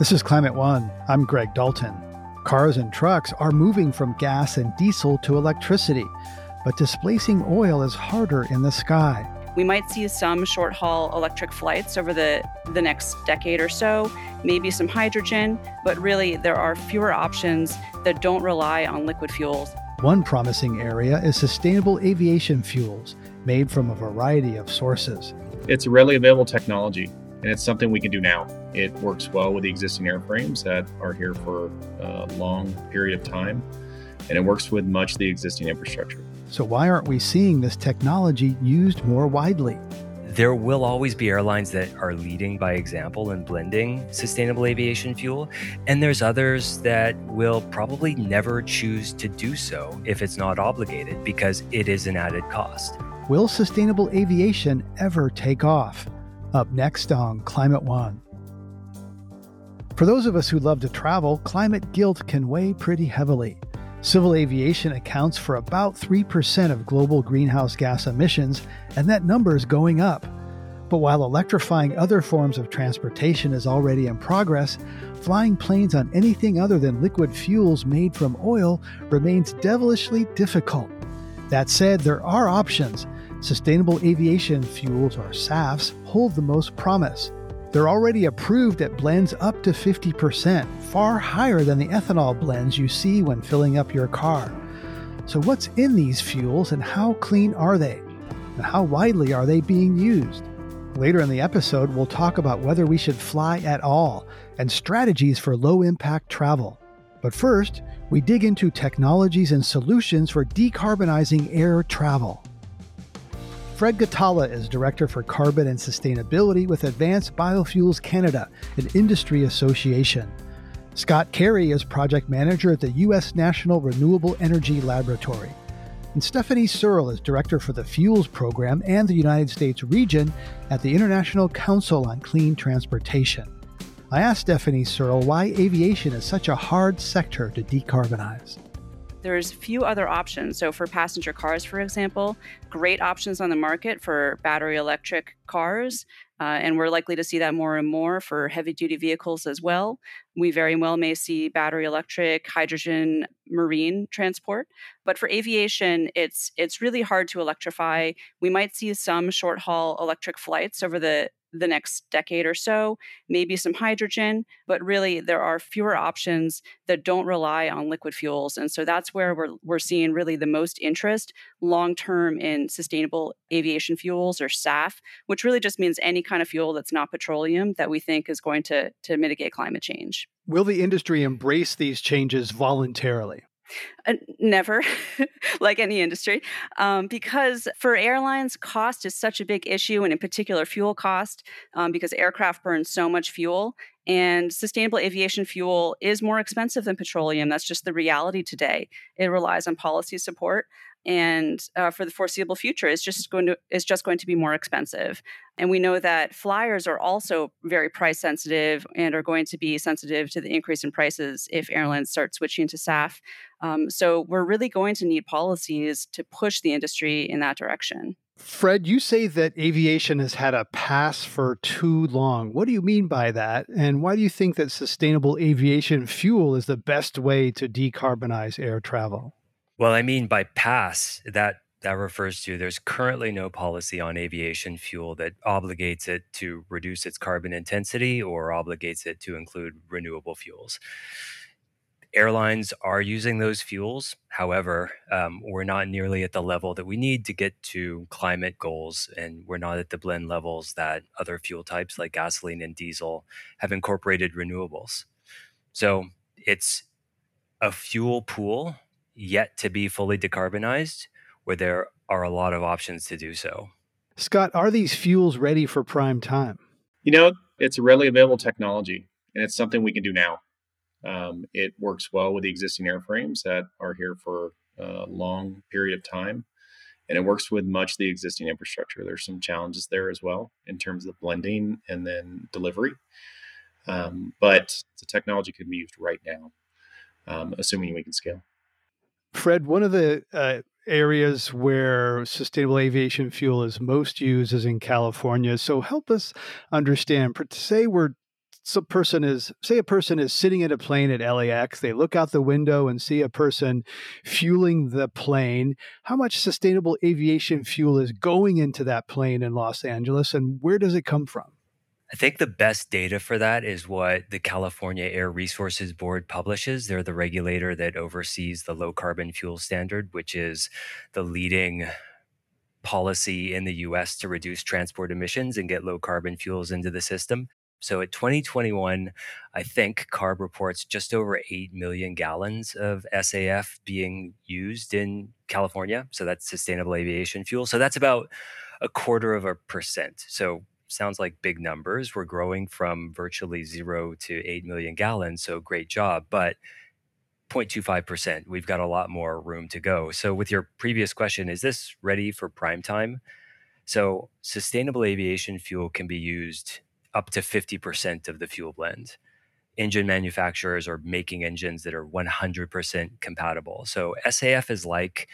This is Climate One. I'm Greg Dalton. Cars and trucks are moving from gas and diesel to electricity, but displacing oil is harder in the sky. We might see some short haul electric flights over the, the next decade or so, maybe some hydrogen, but really there are fewer options that don't rely on liquid fuels. One promising area is sustainable aviation fuels, made from a variety of sources. It's a readily available technology, and it's something we can do now. It works well with the existing airframes that are here for a long period of time, and it works with much of the existing infrastructure. So, why aren't we seeing this technology used more widely? There will always be airlines that are leading by example in blending sustainable aviation fuel, and there's others that will probably never choose to do so if it's not obligated because it is an added cost. Will sustainable aviation ever take off? Up next on Climate One. For those of us who love to travel, climate guilt can weigh pretty heavily. Civil aviation accounts for about 3% of global greenhouse gas emissions, and that number is going up. But while electrifying other forms of transportation is already in progress, flying planes on anything other than liquid fuels made from oil remains devilishly difficult. That said, there are options. Sustainable aviation fuels, or SAFs, hold the most promise. They're already approved at blends up to 50%, far higher than the ethanol blends you see when filling up your car. So, what's in these fuels and how clean are they? And how widely are they being used? Later in the episode, we'll talk about whether we should fly at all and strategies for low impact travel. But first, we dig into technologies and solutions for decarbonizing air travel. Fred Ghatala is Director for Carbon and Sustainability with Advanced Biofuels Canada, an industry association. Scott Cary is Project Manager at the U.S. National Renewable Energy Laboratory. And Stephanie Searle is Director for the Fuels Program and the United States region at the International Council on Clean Transportation. I asked Stephanie Searle why aviation is such a hard sector to decarbonize. There's few other options. So for passenger cars, for example, great options on the market for battery electric cars. Uh, and we're likely to see that more and more for heavy duty vehicles as well. We very well may see battery electric, hydrogen, marine transport. But for aviation, it's it's really hard to electrify. We might see some short haul electric flights over the the next decade or so, maybe some hydrogen, but really there are fewer options that don't rely on liquid fuels. And so that's where we're, we're seeing really the most interest long term in sustainable aviation fuels or SAF, which really just means any kind of fuel that's not petroleum that we think is going to, to mitigate climate change. Will the industry embrace these changes voluntarily? Uh, never, like any industry, um, because for airlines, cost is such a big issue, and in particular, fuel cost, um, because aircraft burn so much fuel. And sustainable aviation fuel is more expensive than petroleum. That's just the reality today. It relies on policy support and uh, for the foreseeable future is just going to is just going to be more expensive and we know that flyers are also very price sensitive and are going to be sensitive to the increase in prices if airlines start switching to SAF. Um, so we're really going to need policies to push the industry in that direction. Fred, you say that aviation has had a pass for too long. What do you mean by that? And why do you think that sustainable aviation fuel is the best way to decarbonize air travel? Well, I mean by pass, that that refers to there's currently no policy on aviation fuel that obligates it to reduce its carbon intensity or obligates it to include renewable fuels. Airlines are using those fuels. However, um, we're not nearly at the level that we need to get to climate goals, and we're not at the blend levels that other fuel types like gasoline and diesel have incorporated renewables. So it's a fuel pool yet to be fully decarbonized, where there are a lot of options to do so. Scott, are these fuels ready for prime time? You know, it's a readily available technology, and it's something we can do now. Um, it works well with the existing airframes that are here for a long period of time, and it works with much of the existing infrastructure. There's some challenges there as well in terms of blending and then delivery, um, but the technology can be used right now, um, assuming we can scale. Fred, one of the uh, areas where sustainable aviation fuel is most used is in California. So help us understand. Say we're some person is say a person is sitting in a plane at LAX, they look out the window and see a person fueling the plane. How much sustainable aviation fuel is going into that plane in Los Angeles and where does it come from? I think the best data for that is what the California Air Resources Board publishes. They're the regulator that oversees the low carbon fuel standard, which is the leading policy in the US to reduce transport emissions and get low carbon fuels into the system. So at 2021, I think CARB reports just over 8 million gallons of SAF being used in California. So that's sustainable aviation fuel. So that's about a quarter of a percent. So sounds like big numbers. We're growing from virtually zero to 8 million gallons. So great job. But 0.25%. We've got a lot more room to go. So, with your previous question, is this ready for prime time? So, sustainable aviation fuel can be used up to 50% of the fuel blend. Engine manufacturers are making engines that are 100% compatible. So, SAF is like,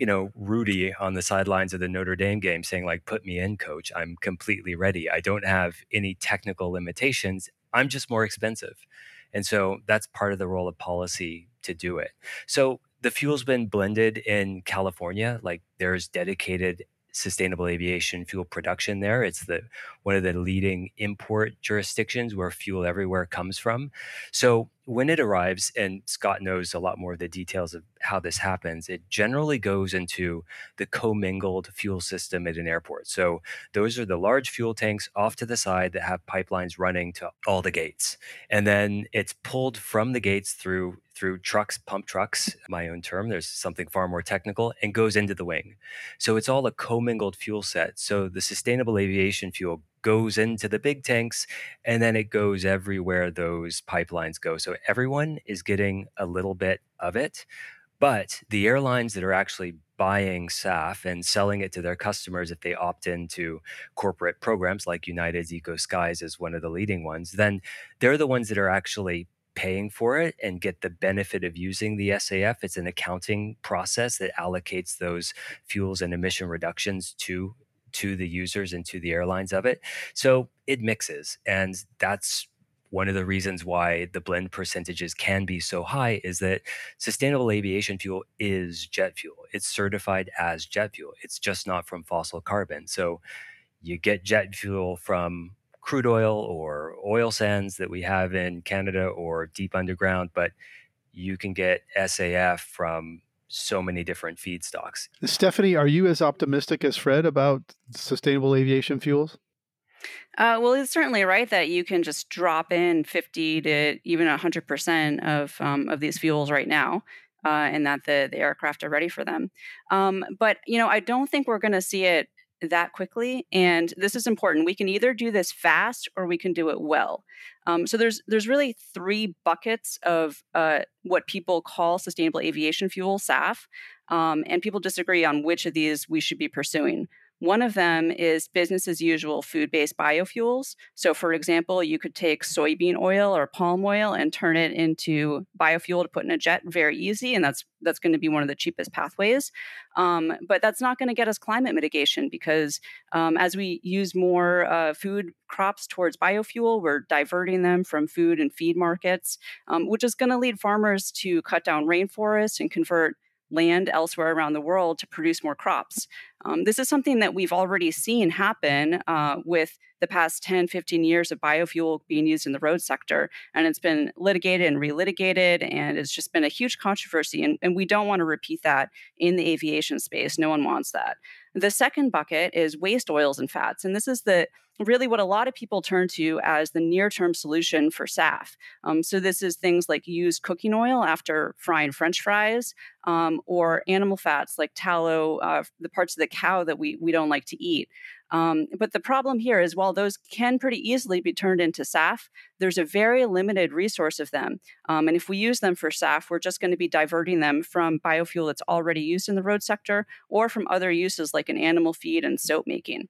you know, Rudy on the sidelines of the Notre Dame game saying, like, put me in, coach. I'm completely ready. I don't have any technical limitations. I'm just more expensive. And so that's part of the role of policy to do it. So the fuel's been blended in California, like there's dedicated sustainable aviation fuel production there. It's the one of the leading import jurisdictions where fuel everywhere comes from. So when it arrives, and Scott knows a lot more of the details of how this happens, it generally goes into the commingled fuel system at an airport. So those are the large fuel tanks off to the side that have pipelines running to all the gates. And then it's pulled from the gates through through trucks, pump trucks, my own term. There's something far more technical, and goes into the wing. So it's all a commingled fuel set. So the sustainable aviation fuel goes into the big tanks and then it goes everywhere those pipelines go. So everyone is getting a little bit of it. But the airlines that are actually buying SAF and selling it to their customers, if they opt into corporate programs like United's Eco Skies is one of the leading ones, then they're the ones that are actually paying for it and get the benefit of using the SAF. It's an accounting process that allocates those fuels and emission reductions to to the users and to the airlines of it. So it mixes. And that's one of the reasons why the blend percentages can be so high is that sustainable aviation fuel is jet fuel. It's certified as jet fuel. It's just not from fossil carbon. So you get jet fuel from crude oil or oil sands that we have in Canada or deep underground, but you can get SAF from so many different feedstocks. Stephanie, are you as optimistic as Fred about sustainable aviation fuels? Uh, well, it's certainly right that you can just drop in 50 to even 100% of, um, of these fuels right now. Uh, and that the, the aircraft are ready for them. Um, but you know, I don't think we're going to see it that quickly and this is important we can either do this fast or we can do it well. Um, so there's there's really three buckets of uh, what people call sustainable aviation fuel saf um, and people disagree on which of these we should be pursuing one of them is business as usual food based biofuels. So, for example, you could take soybean oil or palm oil and turn it into biofuel to put in a jet very easy, and that's that's going to be one of the cheapest pathways. Um, but that's not going to get us climate mitigation because um, as we use more uh, food crops towards biofuel, we're diverting them from food and feed markets, um, which is going to lead farmers to cut down rainforests and convert land elsewhere around the world to produce more crops. Um, this is something that we've already seen happen uh, with the past 10, 15 years of biofuel being used in the road sector. And it's been litigated and relitigated, and it's just been a huge controversy. And, and we don't want to repeat that in the aviation space. No one wants that. The second bucket is waste oils and fats. And this is the really what a lot of people turn to as the near term solution for SAF. Um, so, this is things like used cooking oil after frying French fries, um, or animal fats like tallow, uh, the parts of the cow that we, we don't like to eat. Um, but the problem here is while those can pretty easily be turned into SAF, there's a very limited resource of them. Um, and if we use them for SAF, we're just going to be diverting them from biofuel that's already used in the road sector or from other uses like an animal feed and soap making.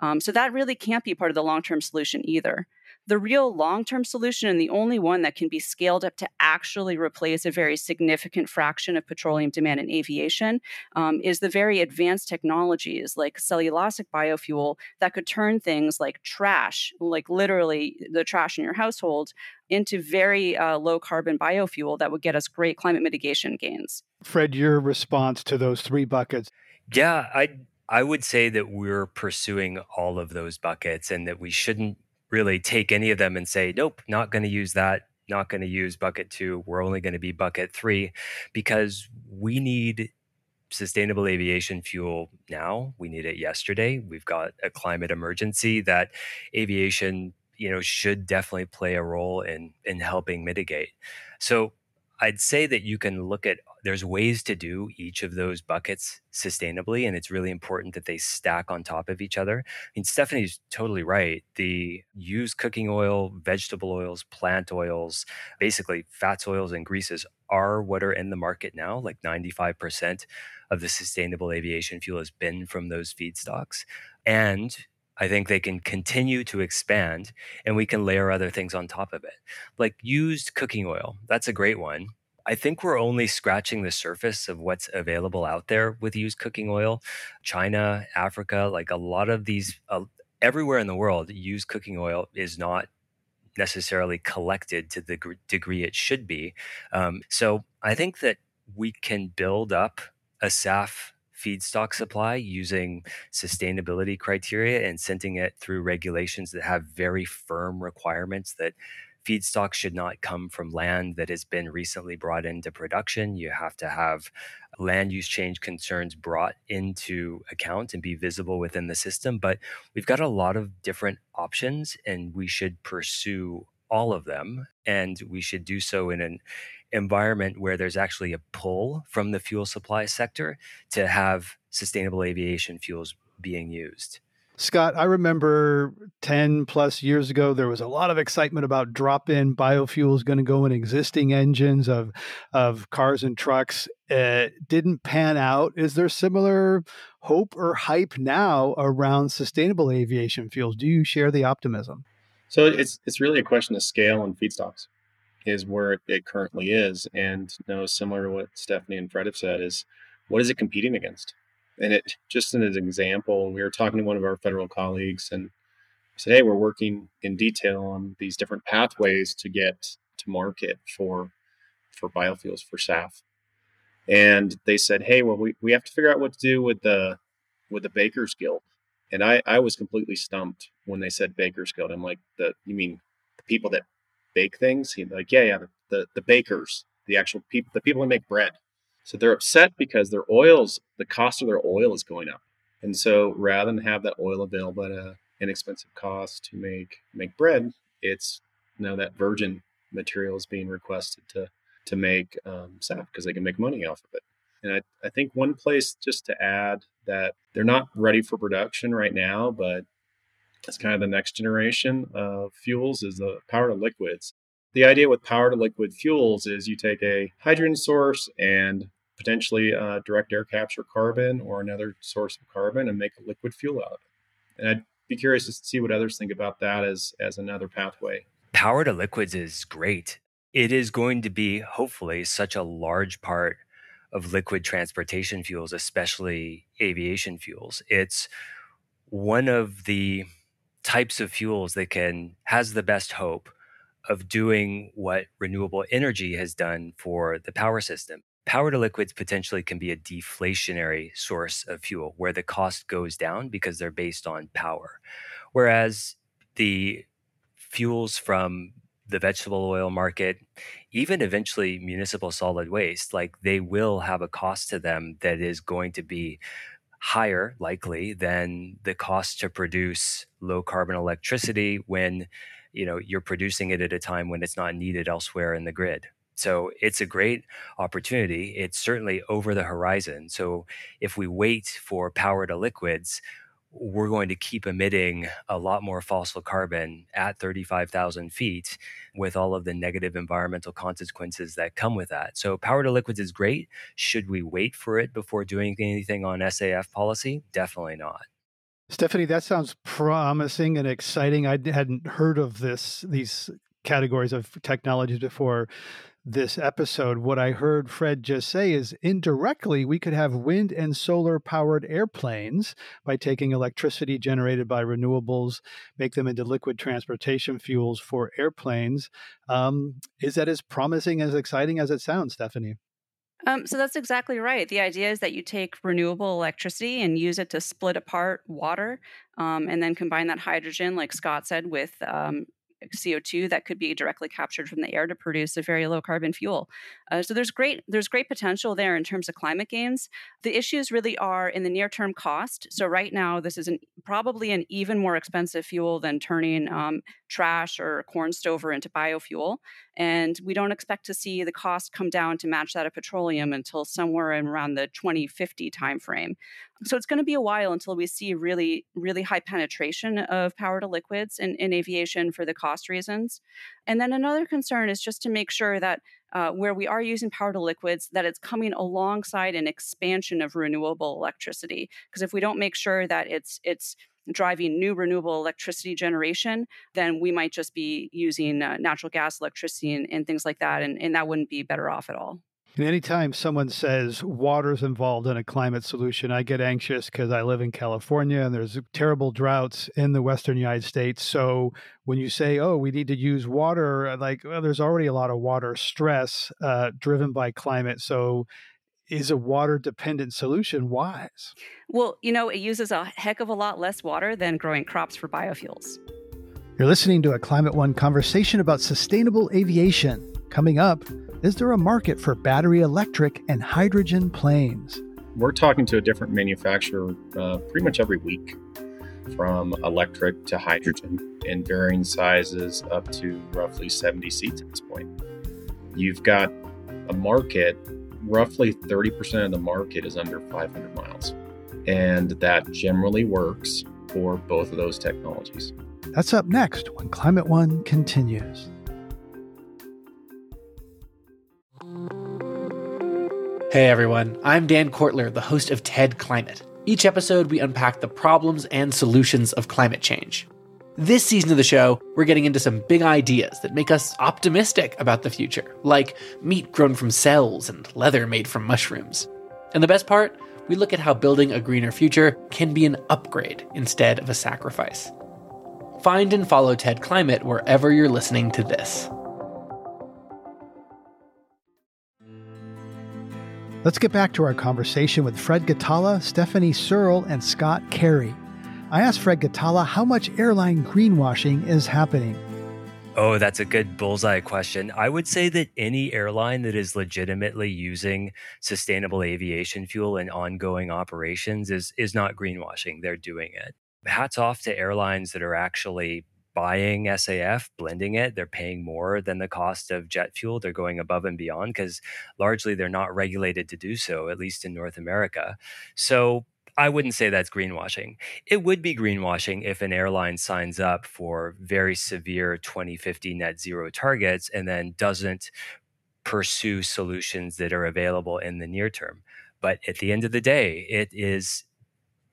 Um, so that really can't be part of the long term solution either. The real long term solution, and the only one that can be scaled up to actually replace a very significant fraction of petroleum demand in aviation, um, is the very advanced technologies like cellulosic biofuel that could turn things like trash, like literally the trash in your household, into very uh, low carbon biofuel that would get us great climate mitigation gains. Fred, your response to those three buckets. Yeah, I I would say that we're pursuing all of those buckets and that we shouldn't really take any of them and say, nope, not going to use that, not going to use bucket two. We're only going to be bucket three because we need sustainable aviation fuel now. We need it yesterday. We've got a climate emergency that aviation, you know, should definitely play a role in in helping mitigate. So I'd say that you can look at there's ways to do each of those buckets sustainably and it's really important that they stack on top of each other. I mean Stephanie's totally right. The used cooking oil, vegetable oils, plant oils, basically fats, oils and greases are what are in the market now. Like 95% of the sustainable aviation fuel has been from those feedstocks. And I think they can continue to expand and we can layer other things on top of it. Like used cooking oil, that's a great one. I think we're only scratching the surface of what's available out there with used cooking oil. China, Africa, like a lot of these, uh, everywhere in the world, used cooking oil is not necessarily collected to the gr- degree it should be. Um, so I think that we can build up a SAF feedstock supply using sustainability criteria and sending it through regulations that have very firm requirements that feedstock should not come from land that has been recently brought into production. You have to have land use change concerns brought into account and be visible within the system. But we've got a lot of different options, and we should pursue all of them. And we should do so in an environment where there's actually a pull from the fuel supply sector to have sustainable aviation fuels being used. Scott, I remember 10 plus years ago, there was a lot of excitement about drop in biofuels going to go in existing engines of, of cars and trucks. It didn't pan out. Is there similar hope or hype now around sustainable aviation fuels? Do you share the optimism? So it's, it's really a question of scale and feedstocks is where it currently is. And you know, similar to what Stephanie and Fred have said, is what is it competing against? And it just as an example, we were talking to one of our federal colleagues and said, Hey, we're working in detail on these different pathways to get to market for for biofuels for SAF. And they said, Hey, well, we, we have to figure out what to do with the with the Bakers Guild. And I, I was completely stumped when they said Bakers Guild. I'm like, the you mean the people that bake things? He's like, yeah, yeah, the, the, the bakers, the actual people, the people that make bread. So they're upset because their oils, the cost of their oil is going up. And so rather than have that oil available at an inexpensive cost to make make bread, it's now that virgin material is being requested to to make um, SAF because they can make money off of it. And I, I think one place just to add that they're not ready for production right now, but it's kind of the next generation of fuels is the power to liquids. The idea with power to liquid fuels is you take a hydrogen source and potentially uh, direct air capture carbon or another source of carbon and make a liquid fuel out of it. And I'd be curious to see what others think about that as as another pathway. Power to liquids is great. It is going to be hopefully such a large part of liquid transportation fuels, especially aviation fuels. It's one of the types of fuels that can has the best hope of doing what renewable energy has done for the power system. Power to liquids potentially can be a deflationary source of fuel where the cost goes down because they're based on power. Whereas the fuels from the vegetable oil market, even eventually municipal solid waste, like they will have a cost to them that is going to be higher likely than the cost to produce low carbon electricity when you know you're producing it at a time when it's not needed elsewhere in the grid so it's a great opportunity it's certainly over the horizon so if we wait for power to liquids we're going to keep emitting a lot more fossil carbon at 35,000 feet with all of the negative environmental consequences that come with that. So, power to liquids is great. Should we wait for it before doing anything on SAF policy? Definitely not. Stephanie, that sounds promising and exciting. I hadn't heard of this these categories of technologies before this episode. What I heard Fred just say is indirectly, we could have wind and solar powered airplanes by taking electricity generated by renewables, make them into liquid transportation fuels for airplanes. Um, is that as promising, as exciting as it sounds, Stephanie? Um, so that's exactly right. The idea is that you take renewable electricity and use it to split apart water, um, and then combine that hydrogen, like Scott said, with um, CO2 that could be directly captured from the air to produce a very low carbon fuel. Uh, so there's great there's great potential there in terms of climate gains. The issues really are in the near term cost. So right now this is an, probably an even more expensive fuel than turning um, trash or corn stover into biofuel. And we don't expect to see the cost come down to match that of petroleum until somewhere in around the 2050 timeframe. So it's going to be a while until we see really, really high penetration of power to liquids in, in aviation for the cost reasons. And then another concern is just to make sure that uh, where we are using power to liquids, that it's coming alongside an expansion of renewable electricity. Because if we don't make sure that it's it's driving new renewable electricity generation, then we might just be using uh, natural gas electricity and, and things like that. And, and that wouldn't be better off at all. And anytime someone says water's involved in a climate solution, I get anxious because I live in California and there's terrible droughts in the western United States. So when you say, oh, we need to use water, like, well, there's already a lot of water stress uh, driven by climate. So is a water dependent solution wise? Well, you know, it uses a heck of a lot less water than growing crops for biofuels. You're listening to a Climate One conversation about sustainable aviation. Coming up, is there a market for battery electric and hydrogen planes? We're talking to a different manufacturer uh, pretty much every week, from electric to hydrogen in varying sizes up to roughly 70 seats at this point. You've got a market roughly 30% of the market is under 500 miles. And that generally works for both of those technologies. That's up next when Climate One continues. Hey everyone, I'm Dan Kwartler, the host of TED Climate. Each episode, we unpack the problems and solutions of climate change. This season of the show, we're getting into some big ideas that make us optimistic about the future, like meat grown from cells and leather made from mushrooms. And the best part, we look at how building a greener future can be an upgrade instead of a sacrifice. Find and follow TED Climate wherever you're listening to this. Let's get back to our conversation with Fred Ghatala, Stephanie Searle, and Scott Cary. I asked Fred Ghatala how much airline greenwashing is happening. Oh, that's a good bullseye question. I would say that any airline that is legitimately using sustainable aviation fuel in ongoing operations is is not greenwashing. They're doing it. Hats off to airlines that are actually buying SAF, blending it. They're paying more than the cost of jet fuel. They're going above and beyond because largely they're not regulated to do so, at least in North America. So I wouldn't say that's greenwashing. It would be greenwashing if an airline signs up for very severe 2050 net zero targets and then doesn't pursue solutions that are available in the near term. But at the end of the day, it is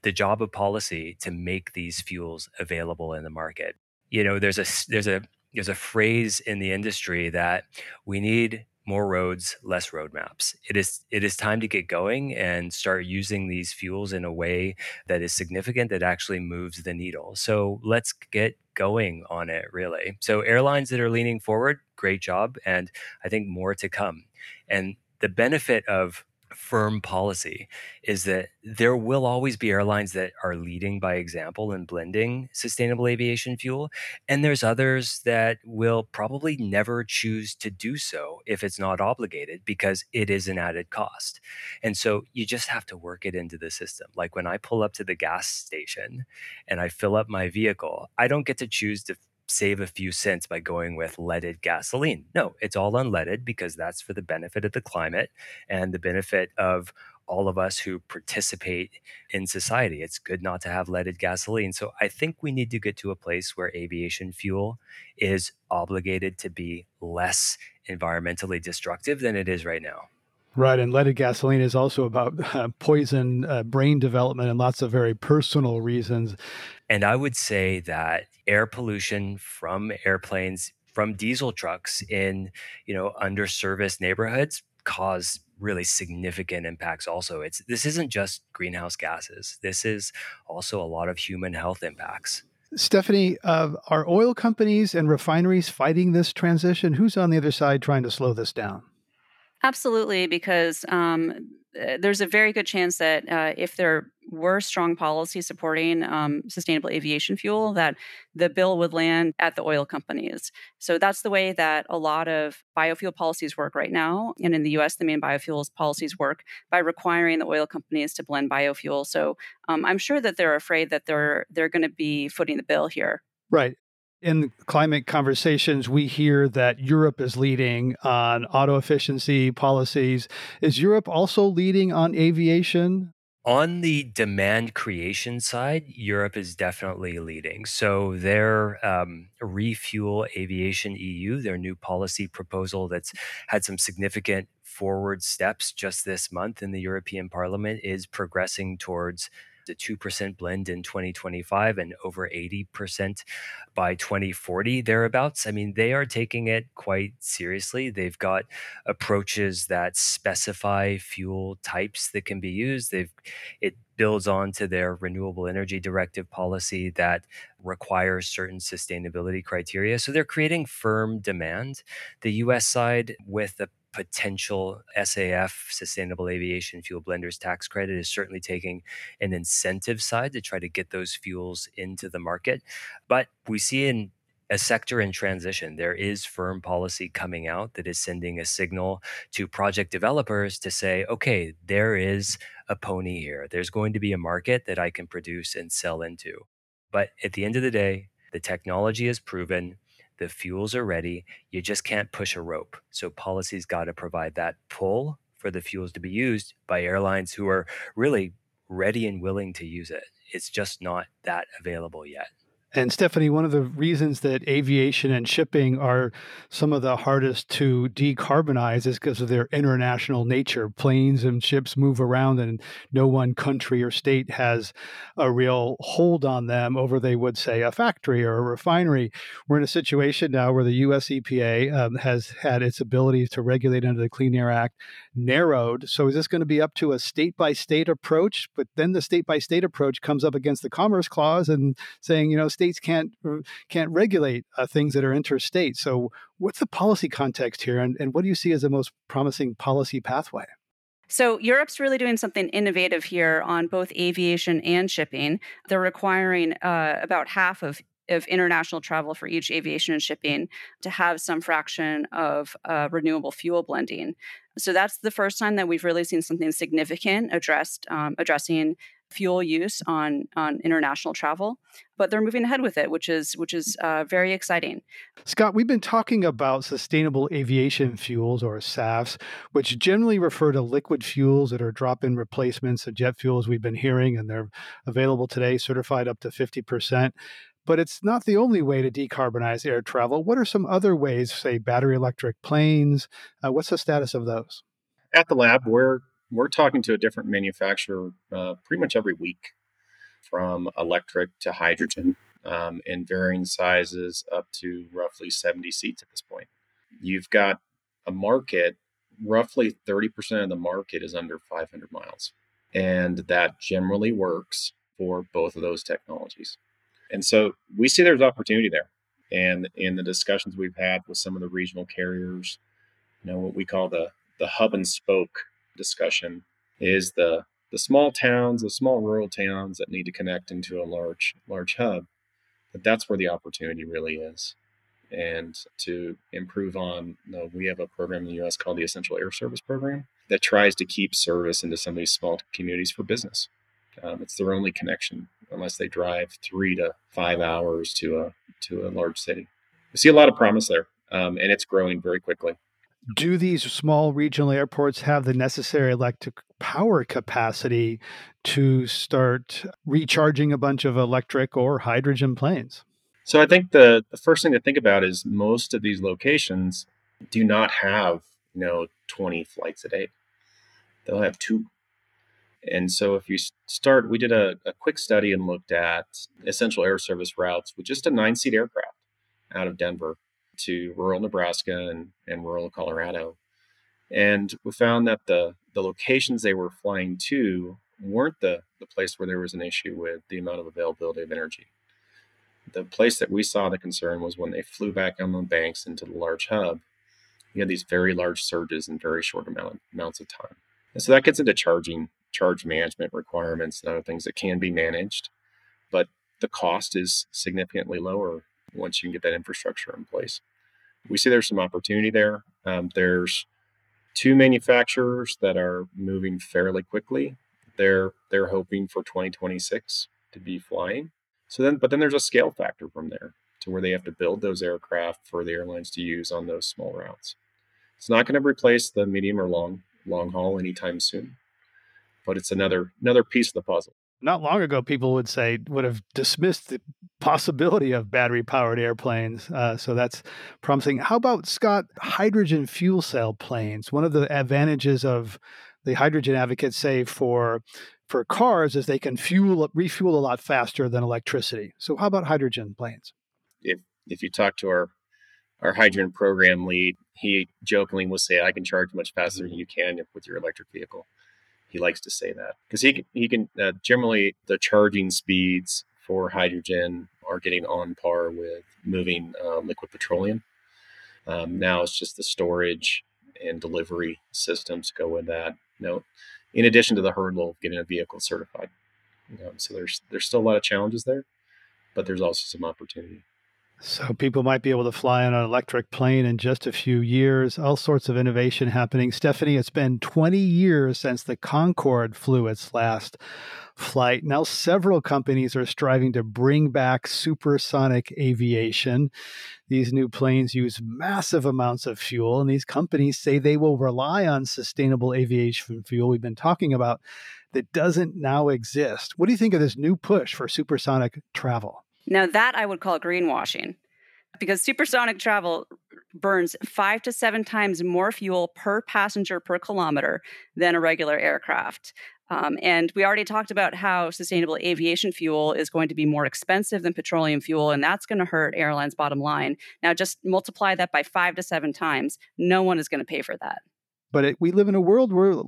the job of policy to make these fuels available in the market. You know, there's a there's a there's a phrase in the industry that we need more roads, less roadmaps. It is it is time to get going and start using these fuels in a way that is significant that actually moves the needle. So let's get going on it really. So airlines that are leaning forward, great job and I think more to come. And the benefit of firm policy is that there will always be airlines that are leading by example in blending sustainable aviation fuel. And there's others that will probably never choose to do so if it's not obligated because it is an added cost. And so you just have to work it into the system. Like when I pull up to the gas station and I fill up my vehicle, I don't get to choose to save a few cents by going with leaded gasoline. No, it's all unleaded because that's for the benefit of the climate and the benefit of all of us who participate in society. It's good not to have leaded gasoline. So I think we need to get to a place where aviation fuel is obligated to be less environmentally destructive than it is right now. Right, and leaded gasoline is also about uh, poison, uh, brain development, and lots of very personal reasons. And I would say that air pollution from airplanes, from diesel trucks in you know underserviced neighborhoods, cause really significant impacts. Also, it's this isn't just greenhouse gases. This is also a lot of human health impacts. Stephanie, uh, are oil companies and refineries fighting this transition? Who's on the other side trying to slow this down? Absolutely, because um, uh, there's a very good chance that uh, if there were strong policy supporting um, sustainable aviation fuel, that the bill would land at the oil companies. So that's the way that a lot of biofuel policies work right now. And in the US, the main biofuels policies work by requiring the oil companies to blend biofuel. So um, I'm sure that they're afraid that they're they're going to be footing the bill here. Right in climate conversations, we hear that Europe is leading on auto efficiency policies. Is Europe also leading on aviation? On the demand creation side, Europe is definitely leading. So, their um, Refuel Aviation EU, their new policy proposal that's had some significant forward steps just this month in the European Parliament, is progressing towards a 2% blend in 2025 and over 80% by 2040 thereabouts i mean they are taking it quite seriously. They've got approaches that specify fuel types that can be used. They've it builds on to their renewable energy directive policy that requires certain sustainability criteria. So they're creating firm demand. The us side with the potential SAF, Sustainable Aviation Fuel Blenders Tax Credit, is certainly taking an incentive side to try to get those fuels into the market. But we see in a sector in transition. There is firm policy coming out that is sending a signal to project developers to say, okay, there is a pony here. There's going to be a market that I can produce and sell into. But at the end of the day, the technology is proven the fuels are ready. You just can't push a rope. So policy's got to provide that pull for the fuels to be used by airlines who are really ready and willing to use it. It's just not that available yet. And Stephanie, one of the reasons that aviation and shipping are some of the hardest to decarbonize is because of their international nature. Planes and ships move around, and no one country or state has a real hold on them over, they would say, a factory or a refinery. We're in a situation now where the US EPA um, has had its ability to regulate under the Clean Air Act narrowed. So is this going to be up to a state by state approach? But then the state by state approach comes up against the Commerce Clause and saying, you know, states can't uh, can't regulate uh, things that are interstate. So what's the policy context here, and, and what do you see as the most promising policy pathway? So, Europe's really doing something innovative here on both aviation and shipping. They're requiring uh, about half of of international travel for each aviation and shipping to have some fraction of uh, renewable fuel blending. So that's the first time that we've really seen something significant addressed um, addressing fuel use on on international travel but they're moving ahead with it which is which is uh, very exciting scott we've been talking about sustainable aviation fuels or safs which generally refer to liquid fuels that are drop-in replacements of jet fuels we've been hearing and they're available today certified up to 50% but it's not the only way to decarbonize air travel. What are some other ways, say battery electric planes? Uh, what's the status of those? At the lab, we're we're talking to a different manufacturer uh, pretty much every week, from electric to hydrogen, um, in varying sizes up to roughly 70 seats at this point. You've got a market, roughly 30% of the market is under 500 miles, and that generally works for both of those technologies. And so we see there's opportunity there. And in the discussions we've had with some of the regional carriers, you know, what we call the the hub and spoke discussion is the the small towns, the small rural towns that need to connect into a large large hub. But that's where the opportunity really is. And to improve on, you know, we have a program in the U.S. called the Essential Air Service Program that tries to keep service into some of these small communities for business. Um, it's their only connection unless they drive three to five hours to a to a large city. We see a lot of promise there, um, and it's growing very quickly. Do these small regional airports have the necessary electric power capacity to start recharging a bunch of electric or hydrogen planes? So I think the, the first thing to think about is most of these locations do not have, you know, 20 flights a day. they'll have two. And so if you start, we did a, a quick study and looked at essential air service routes with just a nine seat aircraft out of Denver to rural Nebraska and, and rural Colorado. And we found that the, the locations they were flying to weren't the, the place where there was an issue with the amount of availability of energy. The place that we saw the concern was when they flew back on the banks into the large hub, you had these very large surges in very short amount, amounts of time. And so that gets into charging, charge management requirements and other things that can be managed. But the cost is significantly lower once you can get that infrastructure in place. We see there's some opportunity there. Um, there's two manufacturers that are moving fairly quickly. They're they're hoping for 2026 to be flying. So then, but then there's a scale factor from there to where they have to build those aircraft for the airlines to use on those small routes. It's not going to replace the medium or long long haul anytime soon, but it's another another piece of the puzzle. Not long ago, people would say would have dismissed the possibility of battery powered airplanes. Uh, so that's promising. How about Scott hydrogen fuel cell planes? One of the advantages of the hydrogen advocates say for for cars is they can fuel refuel a lot faster than electricity. So how about hydrogen planes? If if you talk to our our hydrogen program lead, he jokingly will say, "I can charge much faster than you can with your electric vehicle." He likes to say that because he he can uh, generally the charging speeds for hydrogen are getting on par with moving uh, liquid petroleum. Um, now it's just the storage and delivery systems go with that. You know, in addition to the hurdle of getting a vehicle certified. You know, so there's there's still a lot of challenges there, but there's also some opportunity. So people might be able to fly on an electric plane in just a few years. All sorts of innovation happening. Stephanie, it's been 20 years since the Concorde flew its last flight. Now, several companies are striving to bring back supersonic aviation. These new planes use massive amounts of fuel, and these companies say they will rely on sustainable aviation fuel we've been talking about that doesn't now exist. What do you think of this new push for supersonic travel? Now, that I would call greenwashing because supersonic travel burns five to seven times more fuel per passenger per kilometer than a regular aircraft. Um, and we already talked about how sustainable aviation fuel is going to be more expensive than petroleum fuel, and that's going to hurt airlines' bottom line. Now, just multiply that by five to seven times. No one is going to pay for that. But it, we live in a world where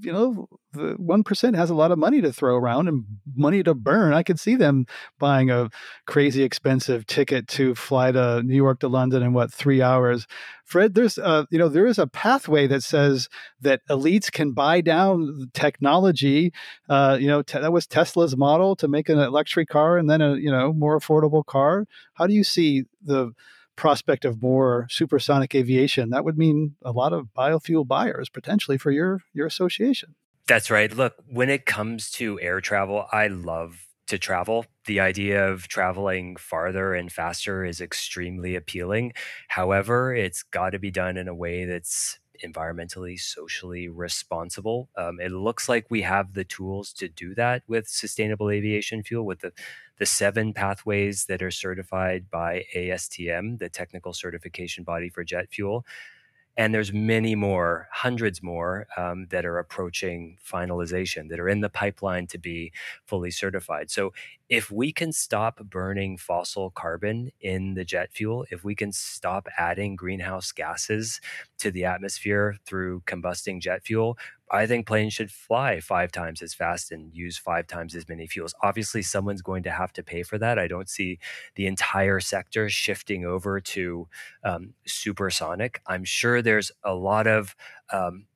you know, the one percent has a lot of money to throw around and money to burn. I could see them buying a crazy expensive ticket to fly to New York to London in what three hours. Fred, there's a you know there is a pathway that says that elites can buy down technology. Uh, you know te- that was Tesla's model to make an electric car and then a you know more affordable car. How do you see the prospect of more supersonic aviation, that would mean a lot of biofuel buyers potentially for your your association. That's right. Look, when it comes to air travel, I love to travel. The idea of traveling farther and faster is extremely appealing. However, it's got to be done in a way that's environmentally, socially responsible. Um, it looks like we have the tools to do that with sustainable aviation fuel, with the, the seven pathways that are certified by ASTM, the technical certification body for jet fuel and there's many more hundreds more um, that are approaching finalization that are in the pipeline to be fully certified. So if we can stop burning fossil carbon in the jet fuel if we can stop adding greenhouse gases to the atmosphere through combusting jet fuel I think planes should fly five times as fast and use five times as many fuels. Obviously, someone's going to have to pay for that. I don't see the entire sector shifting over to um, supersonic. I'm sure there's a lot of um,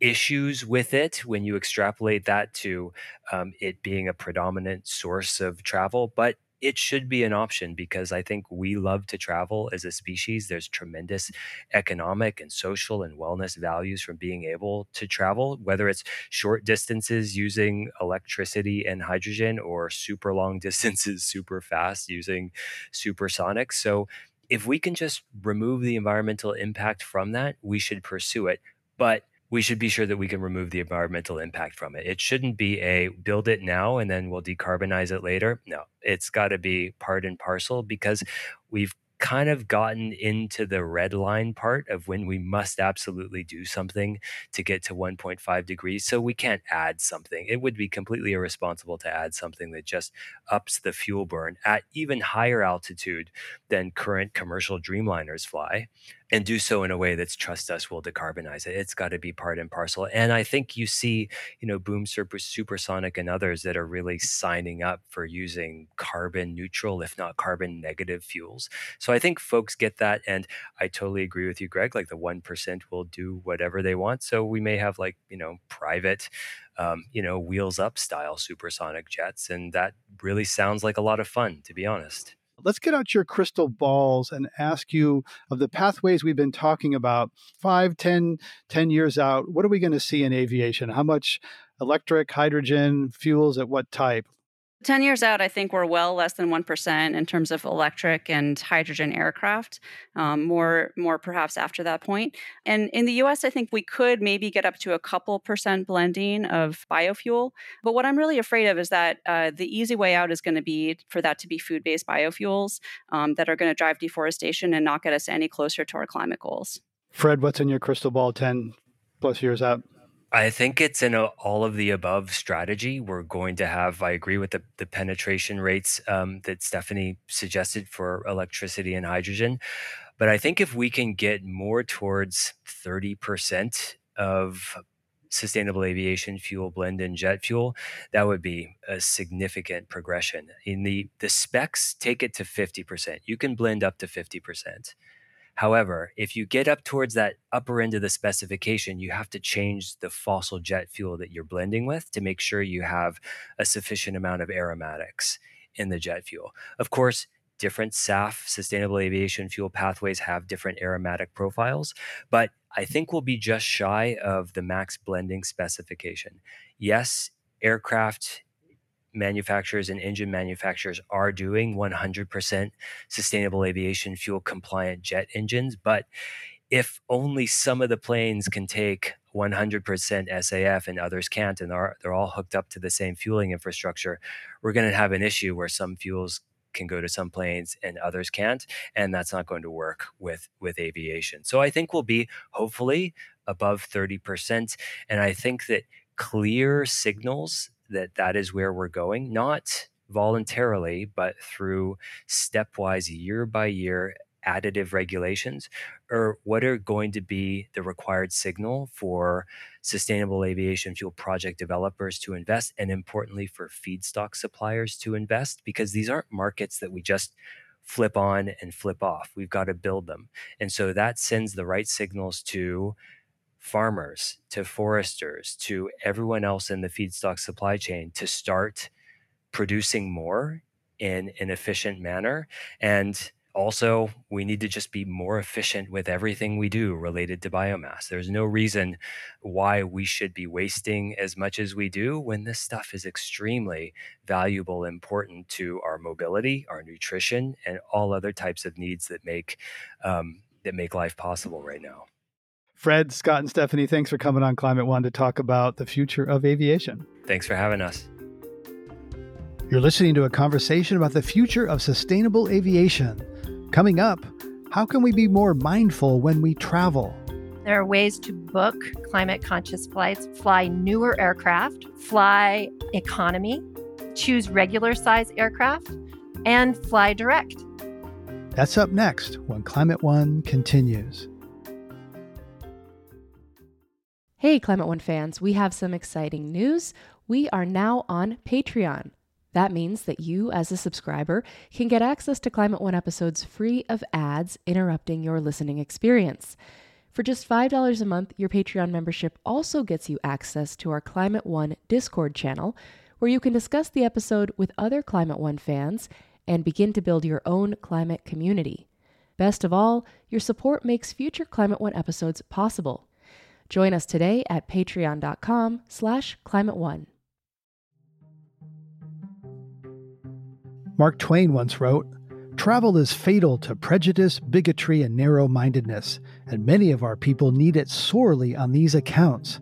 issues with it when you extrapolate that to um, it being a predominant source of travel, but it should be an option because I think we love to travel as a species. There's tremendous economic and social and wellness values from being able to travel, whether it's short distances using electricity and hydrogen or super long distances super fast using supersonic. So if we can just remove the environmental impact from that, we should pursue it. But we should be sure that we can remove the environmental impact from it. It shouldn't be a build it now and then we'll decarbonize it later. No, it's got to be part and parcel because we've kind of gotten into the red line part of when we must absolutely do something to get to 1.5 degrees. So we can't add something. It would be completely irresponsible to add something that just ups the fuel burn at even higher altitude than current commercial Dreamliners fly and do so in a way that's trust us will decarbonize it. It's got to be part and parcel. And I think you see, you know, Boom Super, Supersonic and others that are really signing up for using carbon neutral, if not carbon negative fuels. So I think folks get that. And I totally agree with you, Greg. Like the 1% will do whatever they want. So we may have like, you know, private um, you know, wheels up style supersonic jets. And that really sounds like a lot of fun, to be honest. Let's get out your crystal balls and ask you of the pathways we've been talking about five, ten, ten years out. What are we going to see in aviation? How much electric, hydrogen, fuels at what type? 10 years out, I think we're well less than 1% in terms of electric and hydrogen aircraft, um, more, more perhaps after that point. And in the US, I think we could maybe get up to a couple percent blending of biofuel. But what I'm really afraid of is that uh, the easy way out is going to be for that to be food based biofuels um, that are going to drive deforestation and not get us any closer to our climate goals. Fred, what's in your crystal ball 10 plus years out? I think it's in a, all of the above strategy. We're going to have, I agree with the, the penetration rates um, that Stephanie suggested for electricity and hydrogen. But I think if we can get more towards 30% of sustainable aviation fuel blend in jet fuel, that would be a significant progression. In the the specs, take it to 50%. You can blend up to 50%. However, if you get up towards that upper end of the specification, you have to change the fossil jet fuel that you're blending with to make sure you have a sufficient amount of aromatics in the jet fuel. Of course, different SAF, sustainable aviation fuel pathways, have different aromatic profiles, but I think we'll be just shy of the max blending specification. Yes, aircraft manufacturers and engine manufacturers are doing 100% sustainable aviation fuel compliant jet engines. But if only some of the planes can take 100% SAF and others can't, and are, they're all hooked up to the same fueling infrastructure, we're going to have an issue where some fuels can go to some planes and others can't and that's not going to work with with aviation so i think we'll be hopefully above 30% and i think that clear signals that that is where we're going, not voluntarily, but through stepwise, year by year additive regulations, or what are going to be the required signal for sustainable aviation fuel project developers to invest, and importantly, for feedstock suppliers to invest, because these aren't markets that we just flip on and flip off. We've got to build them. And so that sends the right signals to farmers to foresters to everyone else in the feedstock supply chain to start producing more in an efficient manner. And also we need to just be more efficient with everything we do related to biomass. There's no reason why we should be wasting as much as we do when this stuff is extremely valuable important to our mobility our nutrition and all other types of needs that make um, that make life possible right now Fred, Scott, and Stephanie, thanks for coming on Climate One to talk about the future of aviation. Thanks for having us. You're listening to a conversation about the future of sustainable aviation. Coming up, how can we be more mindful when we travel? There are ways to book climate conscious flights, fly newer aircraft, fly economy, choose regular size aircraft, and fly direct. That's up next when Climate One continues. Hey, Climate One fans, we have some exciting news. We are now on Patreon. That means that you, as a subscriber, can get access to Climate One episodes free of ads interrupting your listening experience. For just $5 a month, your Patreon membership also gets you access to our Climate One Discord channel, where you can discuss the episode with other Climate One fans and begin to build your own climate community. Best of all, your support makes future Climate One episodes possible. Join us today at patreon.com slash climate one. Mark Twain once wrote, Travel is fatal to prejudice, bigotry, and narrow mindedness, and many of our people need it sorely on these accounts.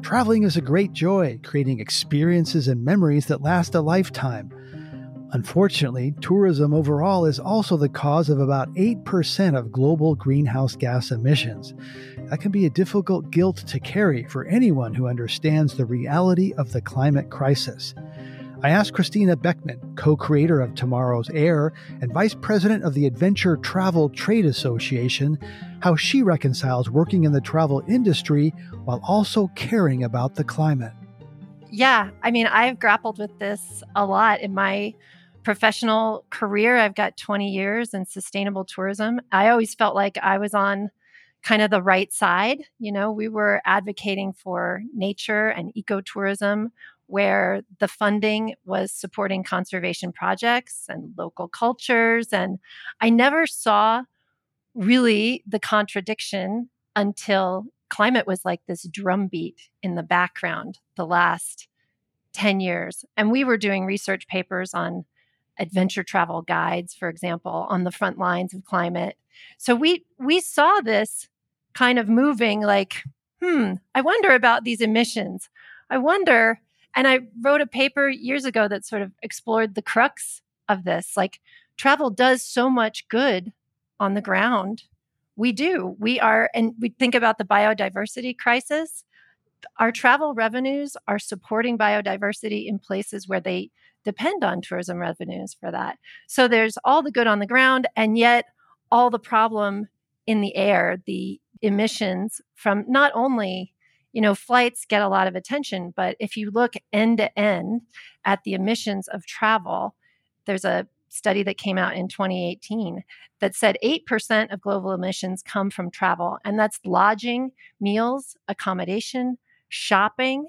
Traveling is a great joy, creating experiences and memories that last a lifetime. Unfortunately, tourism overall is also the cause of about 8% of global greenhouse gas emissions. That can be a difficult guilt to carry for anyone who understands the reality of the climate crisis. I asked Christina Beckman, co creator of Tomorrow's Air and vice president of the Adventure Travel Trade Association, how she reconciles working in the travel industry while also caring about the climate. Yeah, I mean, I've grappled with this a lot in my professional career. I've got 20 years in sustainable tourism. I always felt like I was on kind of the right side. You know, we were advocating for nature and ecotourism where the funding was supporting conservation projects and local cultures. And I never saw really the contradiction until climate was like this drumbeat in the background the last 10 years. And we were doing research papers on adventure travel guides, for example, on the front lines of climate. So we we saw this kind of moving like, hmm, I wonder about these emissions. I wonder and I wrote a paper years ago that sort of explored the crux of this. Like, travel does so much good on the ground. We do. We are, and we think about the biodiversity crisis. Our travel revenues are supporting biodiversity in places where they depend on tourism revenues for that. So there's all the good on the ground, and yet all the problem in the air, the emissions from not only you know, flights get a lot of attention, but if you look end to end at the emissions of travel, there's a study that came out in 2018 that said 8% of global emissions come from travel, and that's lodging, meals, accommodation, shopping,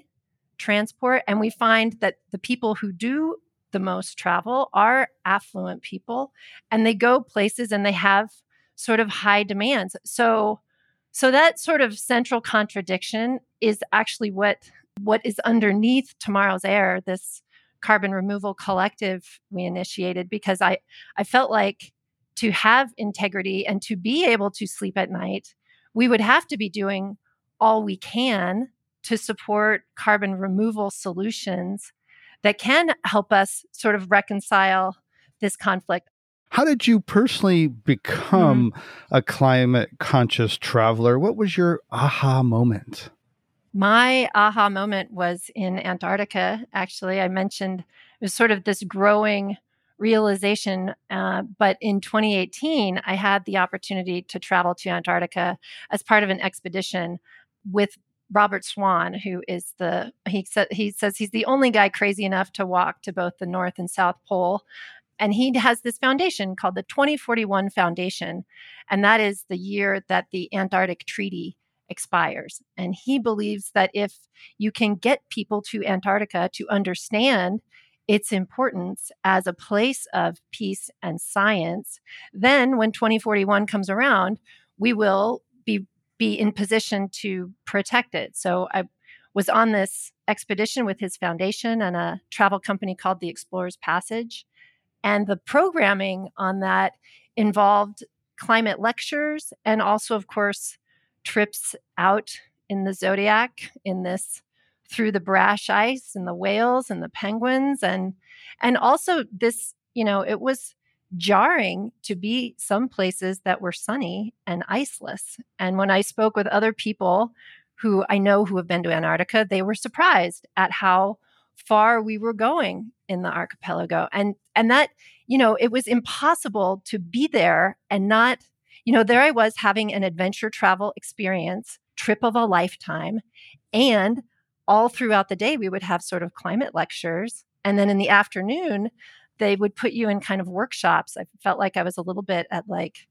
transport. And we find that the people who do the most travel are affluent people, and they go places and they have sort of high demands. So, so that sort of central contradiction is actually what what is underneath tomorrow's air, this carbon removal collective we initiated because I I felt like to have integrity and to be able to sleep at night, we would have to be doing all we can to support carbon removal solutions that can help us sort of reconcile this conflict. How did you personally become mm-hmm. a climate conscious traveler? What was your aha moment? My aha moment was in Antarctica, actually. I mentioned it was sort of this growing realization. Uh, but in 2018, I had the opportunity to travel to Antarctica as part of an expedition with Robert Swan, who is the he said he says he's the only guy crazy enough to walk to both the North and South Pole and he has this foundation called the 2041 Foundation. And that is the year that the Antarctic Treaty expires. And he believes that if you can get people to Antarctica to understand its importance as a place of peace and science, then when 2041 comes around, we will be be in position to protect it. So I was on this expedition with his foundation and a travel company called the Explorers Passage. And the programming on that involved climate lectures and also, of course, trips out in the zodiac in this through the brash ice and the whales and the penguins and and also this you know it was jarring to be some places that were sunny and iceless and when i spoke with other people who i know who have been to antarctica they were surprised at how far we were going in the archipelago and and that you know it was impossible to be there and not you know there i was having an adventure travel experience trip of a lifetime and all throughout the day we would have sort of climate lectures and then in the afternoon they would put you in kind of workshops i felt like i was a little bit at like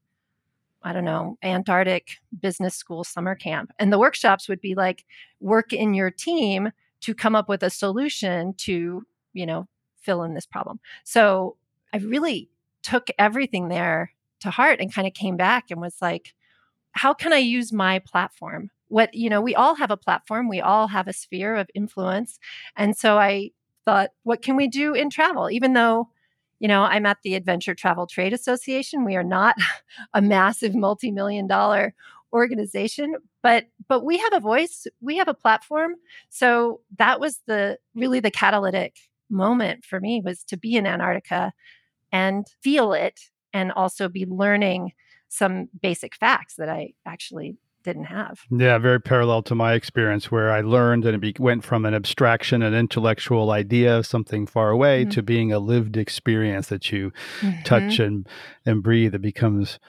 I don't know, Antarctic business school summer camp. And the workshops would be like work in your team to come up with a solution to, you know, fill in this problem. So I really took everything there to heart and kind of came back and was like, how can I use my platform? What, you know, we all have a platform, we all have a sphere of influence. And so I thought, what can we do in travel? Even though, you know, I'm at the Adventure Travel Trade Association, we are not a massive multi million dollar organization but but we have a voice we have a platform so that was the really the catalytic moment for me was to be in Antarctica and feel it and also be learning some basic facts that I actually didn't have. Yeah, very parallel to my experience where I learned and it be- went from an abstraction, an intellectual idea, something far away, mm-hmm. to being a lived experience that you mm-hmm. touch and and breathe. It becomes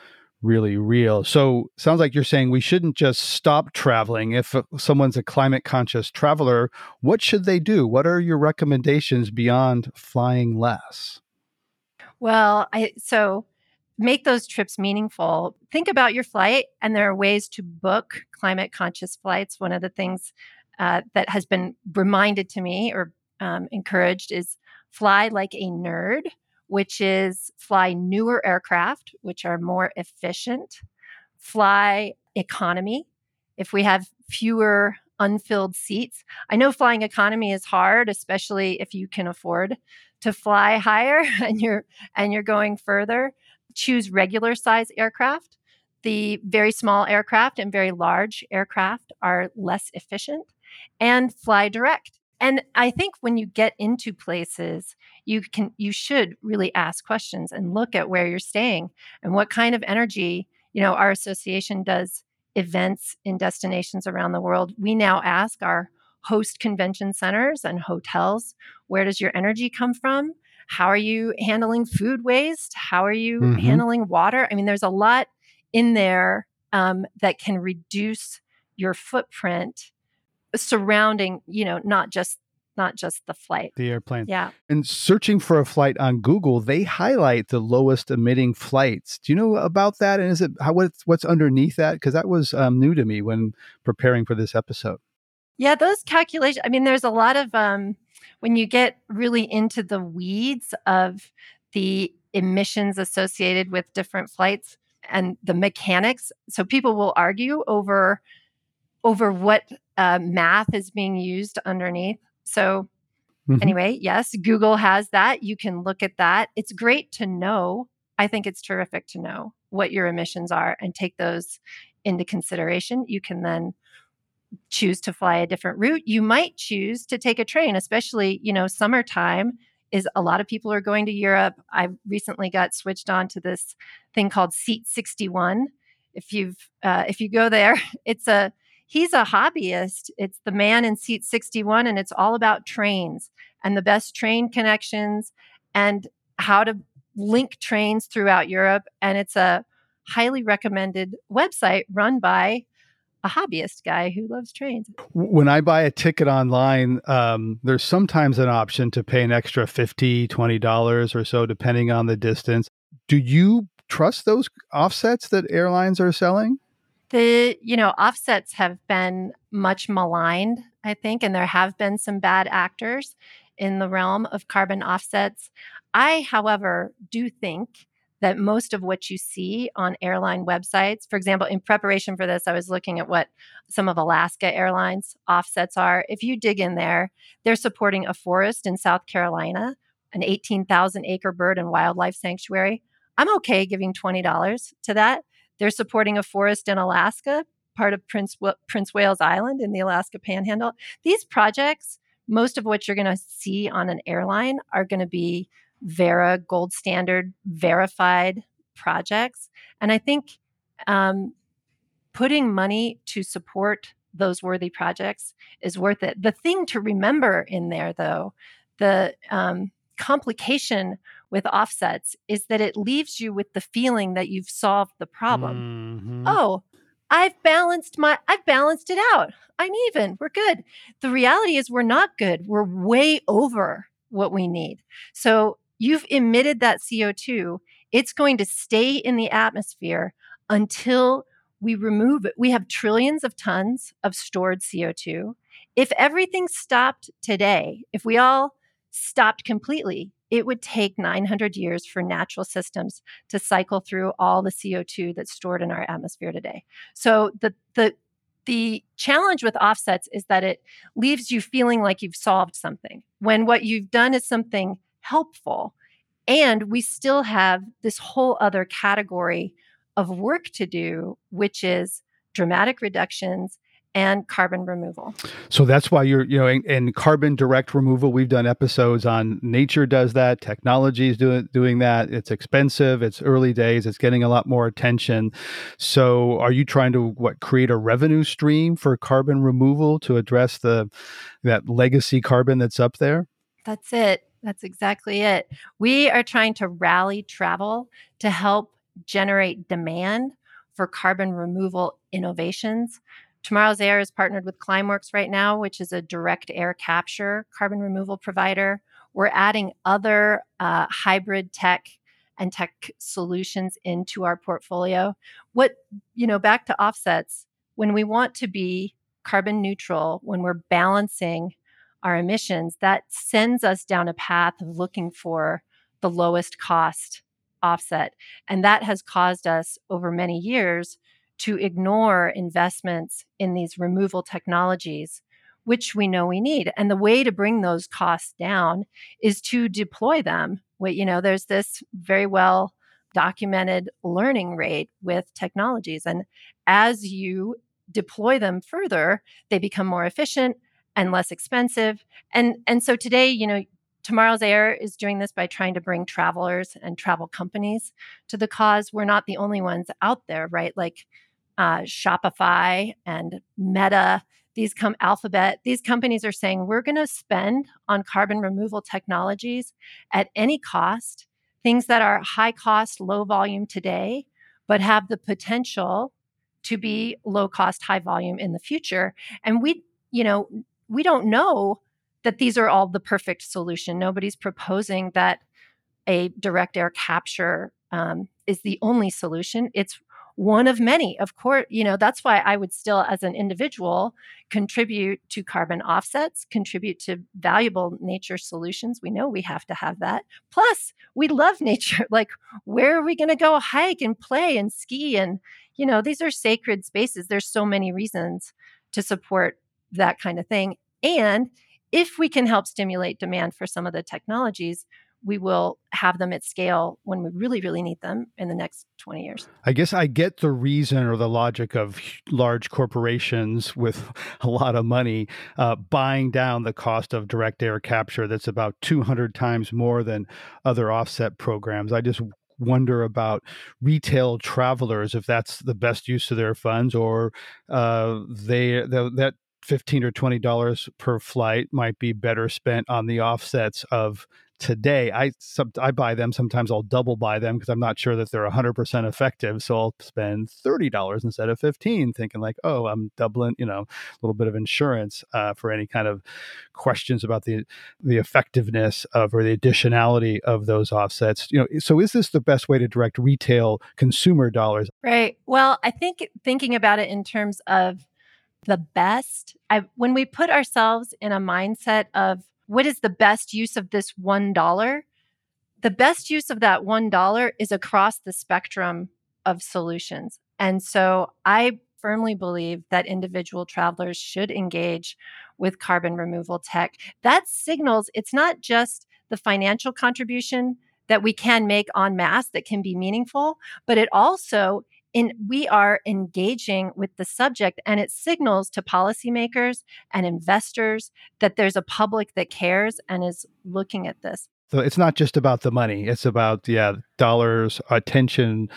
really real. So, sounds like you're saying we shouldn't just stop traveling. If someone's a climate conscious traveler, what should they do? What are your recommendations beyond flying less? Well, I so make those trips meaningful. Think about your flight, and there are ways to book climate conscious flights. One of the things uh, that has been reminded to me or um, encouraged is fly like a nerd, which is fly newer aircraft, which are more efficient, fly economy. If we have fewer unfilled seats, I know flying economy is hard, especially if you can afford to fly higher and you're and you're going further choose regular size aircraft. The very small aircraft and very large aircraft are less efficient and fly direct. And I think when you get into places, you can you should really ask questions and look at where you're staying and what kind of energy, you know, our association does events in destinations around the world. We now ask our host convention centers and hotels, where does your energy come from? How are you handling food waste? How are you mm-hmm. handling water? I mean, there's a lot in there um, that can reduce your footprint surrounding, you know, not just not just the flight. The airplane. Yeah. And searching for a flight on Google, they highlight the lowest emitting flights. Do you know about that? And is it how what's what's underneath that? Because that was um, new to me when preparing for this episode. Yeah, those calculations. I mean, there's a lot of um, when you get really into the weeds of the emissions associated with different flights and the mechanics so people will argue over over what uh, math is being used underneath. So mm-hmm. anyway yes google has that. You can look at that. It's great to know. I think it's terrific to know what your emissions are and take those into consideration. You can then choose to fly a different route. You might choose to take a train, especially, you know, summertime is a lot of people are going to Europe. I recently got switched on to this thing called Seat 61. If you've uh, if you go there, it's a he's a hobbyist. It's the man in seat 61 and it's all about trains and the best train connections and how to link trains throughout Europe and it's a highly recommended website run by a hobbyist guy who loves trains. When I buy a ticket online, um, there's sometimes an option to pay an extra $50, $20 or so, depending on the distance. Do you trust those offsets that airlines are selling? The, you know, offsets have been much maligned, I think, and there have been some bad actors in the realm of carbon offsets. I, however, do think that most of what you see on airline websites, for example, in preparation for this, I was looking at what some of Alaska Airlines offsets are. If you dig in there, they're supporting a forest in South Carolina, an 18,000 acre bird and wildlife sanctuary. I'm okay giving $20 to that. They're supporting a forest in Alaska, part of Prince, Prince Wales Island in the Alaska Panhandle. These projects, most of what you're going to see on an airline are going to be Verra gold standard verified projects. And I think um, putting money to support those worthy projects is worth it. The thing to remember in there, though, the um, complication with offsets is that it leaves you with the feeling that you've solved the problem. Mm-hmm. Oh, I've balanced my I've balanced it out. I'm even. We're good. The reality is we're not good. We're way over what we need. So you've emitted that CO2. It's going to stay in the atmosphere until we remove it. We have trillions of tons of stored CO2. If everything stopped today, if we all stopped completely, it would take 900 years for natural systems to cycle through all the CO2 that's stored in our atmosphere today. So the the the challenge with offsets is that it leaves you feeling like you've solved something when what you've done is something helpful. And we still have this whole other category of work to do, which is dramatic reductions and carbon removal. So that's why you're, you know, in, in, carbon direct removal, we've done episodes on nature does that, technology is doing doing that. It's expensive, it's early days, it's getting a lot more attention. So are you trying to what create a revenue stream for carbon removal to address the that legacy carbon that's up there? That's it. That's exactly it. We are trying to rally travel to help generate demand for carbon removal innovations Tomorrow's Air is partnered with Climeworks right now, which is a direct air capture carbon removal provider. We're adding other uh, hybrid tech and tech solutions into our portfolio. What, you know, back to offsets, when we want to be carbon neutral, when we're balancing our emissions, that sends us down a path of looking for the lowest cost offset. And that has caused us over many years to ignore investments in these removal technologies, which we know we need. And the way to bring those costs down is to deploy them. You know, there's this very well documented learning rate with technologies. And as you deploy them further, they become more efficient and less expensive. And and so today, you know, Tomorrow's Air is doing this by trying to bring travelers and travel companies to the cause. We're not the only ones out there, right? Like uh, Shopify and Meta, these come Alphabet, these companies are saying we're going to spend on carbon removal technologies at any cost, things that are high cost, low volume today, but have the potential to be low cost, high volume in the future. And we, you know, we don't know that these are all the perfect solution. Nobody's proposing that a direct air capture um, is the only solution. It's one of many. Of course, you know, that's why I would still, as an individual, contribute to carbon offsets, contribute to valuable nature solutions. We know we have to have that. Plus, we love nature. Like, where are we going to go hike and play and ski? And, you know, these are sacred spaces. There's so many reasons to support that kind of thing. And if we can help stimulate demand for some of the technologies, we will have them at scale when we really, really need them in the next 20 years. I guess I get the reason or the logic of large corporations with a lot of money uh, buying down the cost of direct air capture that's about 200 times more than other offset programs. I just wonder about retail travelers if that's the best use of their funds or uh, they that 15 or 20 dollars per flight might be better spent on the offsets of today. I some, I buy them. Sometimes I'll double buy them because I'm not sure that they're 100% effective. So I'll spend $30 instead of 15 thinking like, oh, I'm doubling, you know, a little bit of insurance uh, for any kind of questions about the the effectiveness of or the additionality of those offsets. You know, so is this the best way to direct retail consumer dollars? Right. Well, I think thinking about it in terms of the best, I, when we put ourselves in a mindset of what is the best use of this $1? The best use of that $1 is across the spectrum of solutions. And so I firmly believe that individual travelers should engage with carbon removal tech. That signals it's not just the financial contribution that we can make en masse that can be meaningful, but it also in we are engaging with the subject and it signals to policymakers and investors that there's a public that cares and is looking at this. So it's not just about the money it's about yeah dollars attention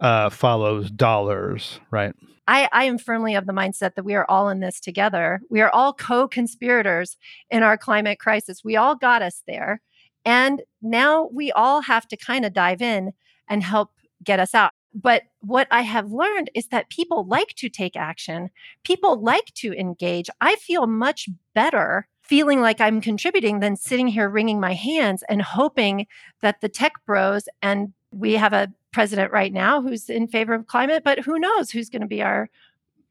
uh, follows dollars right? I, I am firmly of the mindset that we are all in this together. We are all co-conspirators in our climate crisis. We all got us there and now we all have to kind of dive in and help get us out but what I have learned is that people like to take action. People like to engage. I feel much better feeling like I'm contributing than sitting here wringing my hands and hoping that the tech bros and we have a president right now who's in favor of climate, but who knows who's going to be our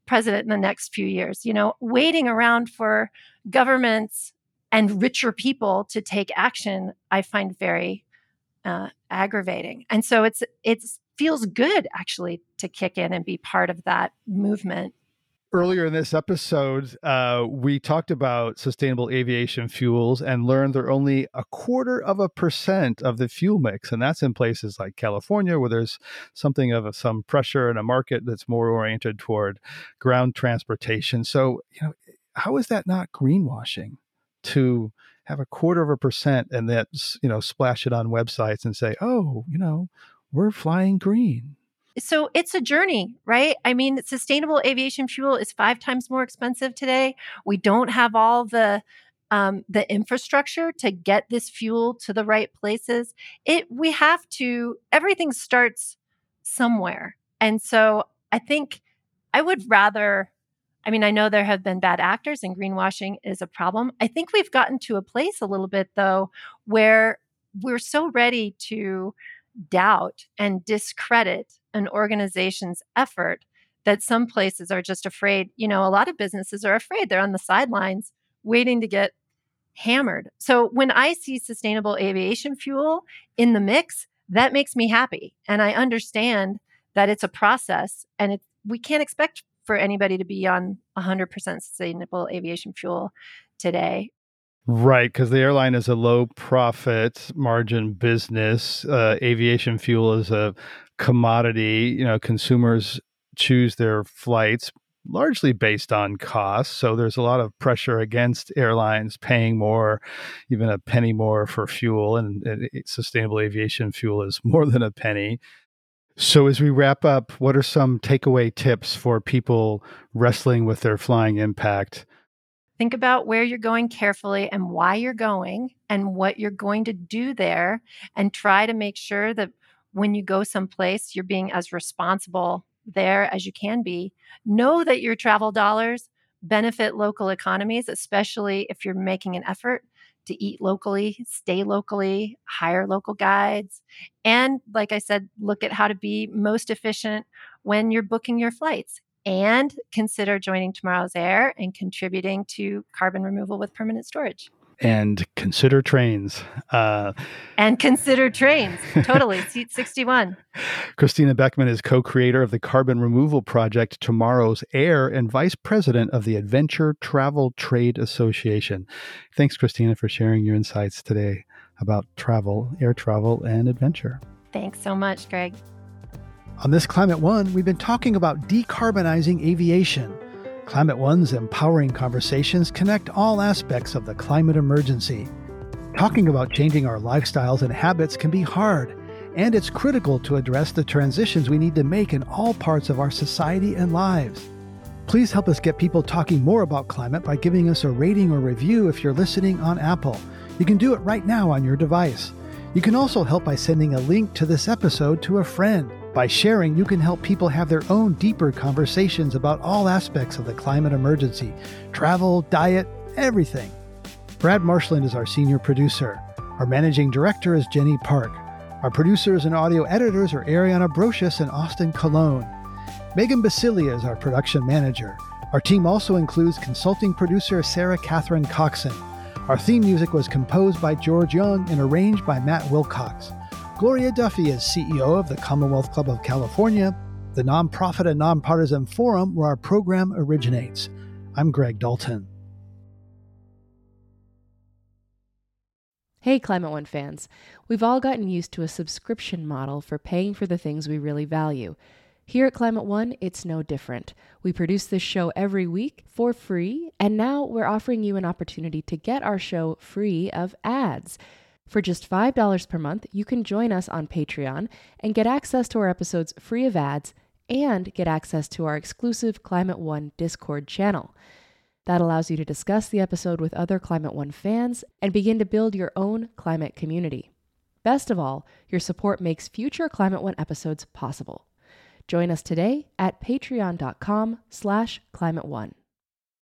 president in the next few years. You know, waiting around for governments and richer people to take action, I find very uh, aggravating. And so it's it's feels good actually to kick in and be part of that movement. Earlier in this episode, uh, we talked about sustainable aviation fuels and learned they're only a quarter of a percent of the fuel mix. And that's in places like California, where there's something of a, some pressure in a market that's more oriented toward ground transportation. So, you know, how is that not greenwashing to have a quarter of a percent and that, you know, splash it on websites and say, oh, you know, we're flying green? so it's a journey, right? I mean, sustainable aviation fuel is five times more expensive today. We don't have all the um, the infrastructure to get this fuel to the right places. It we have to. Everything starts somewhere, and so I think I would rather. I mean, I know there have been bad actors and greenwashing is a problem. I think we've gotten to a place a little bit though where we're so ready to doubt and discredit an organization's effort that some places are just afraid. You know, a lot of businesses are afraid. They're on the sidelines waiting to get hammered. So when I see sustainable aviation fuel in the mix, that makes me happy. And I understand that it's a process and it, we can't expect for anybody to be on 100% sustainable aviation fuel today. Right, because the airline is a low profit margin business. Uh, aviation fuel is a commodity. You know, consumers choose their flights largely based on cost. So there's a lot of pressure against airlines paying more, even a penny more for fuel. And, and sustainable aviation fuel is more than a penny. So, as we wrap up, what are some takeaway tips for people wrestling with their flying impact? Think about where you're going carefully and why you're going and what you're going to do there. And try to make sure that when you go someplace, you're being as responsible there as you can be. Know that your travel dollars benefit local economies, especially if you're making an effort to eat locally, stay locally, hire local guides. And like I said, look at how to be most efficient when you're booking your flights and consider joining Tomorrow's Air and contributing to carbon removal with permanent storage. And consider trains. Uh, and consider trains. Totally. Seat 61. Christina Beckman is co creator of the carbon removal project Tomorrow's Air and vice president of the Adventure Travel Trade Association. Thanks, Christina, for sharing your insights today about travel, air travel, and adventure. Thanks so much, Greg. On this Climate One, we've been talking about decarbonizing aviation. Climate One's empowering conversations connect all aspects of the climate emergency. Talking about changing our lifestyles and habits can be hard, and it's critical to address the transitions we need to make in all parts of our society and lives. Please help us get people talking more about climate by giving us a rating or review if you're listening on Apple. You can do it right now on your device. You can also help by sending a link to this episode to a friend. By sharing, you can help people have their own deeper conversations about all aspects of the climate emergency travel, diet, everything. Brad Marshland is our senior producer. Our managing director is Jenny Park. Our producers and audio editors are Ariana Brocious and Austin Colón. Megan Biscieglia is our production manager. Our team also includes consulting producer Sarah Catherine Coxon. Our theme music was composed by George Young and arranged by Matt Wilcox. Gloria Duffy is CEO of the Commonwealth Club of California, the nonprofit and nonpartisan forum where our program originates. I'm Greg Dalton. Hey, Climate One fans. We've all gotten used to a subscription model for paying for the things we really value. Here at Climate One, it's no different. We produce this show every week for free, and now we're offering you an opportunity to get our show free of ads. For just $5 per month, you can join us on Patreon and get access to our episodes free of ads and get access to our exclusive Climate One Discord channel. That allows you to discuss the episode with other Climate One fans and begin to build your own climate community. Best of all, your support makes future Climate One episodes possible. Join us today at patreon.com slash climate one.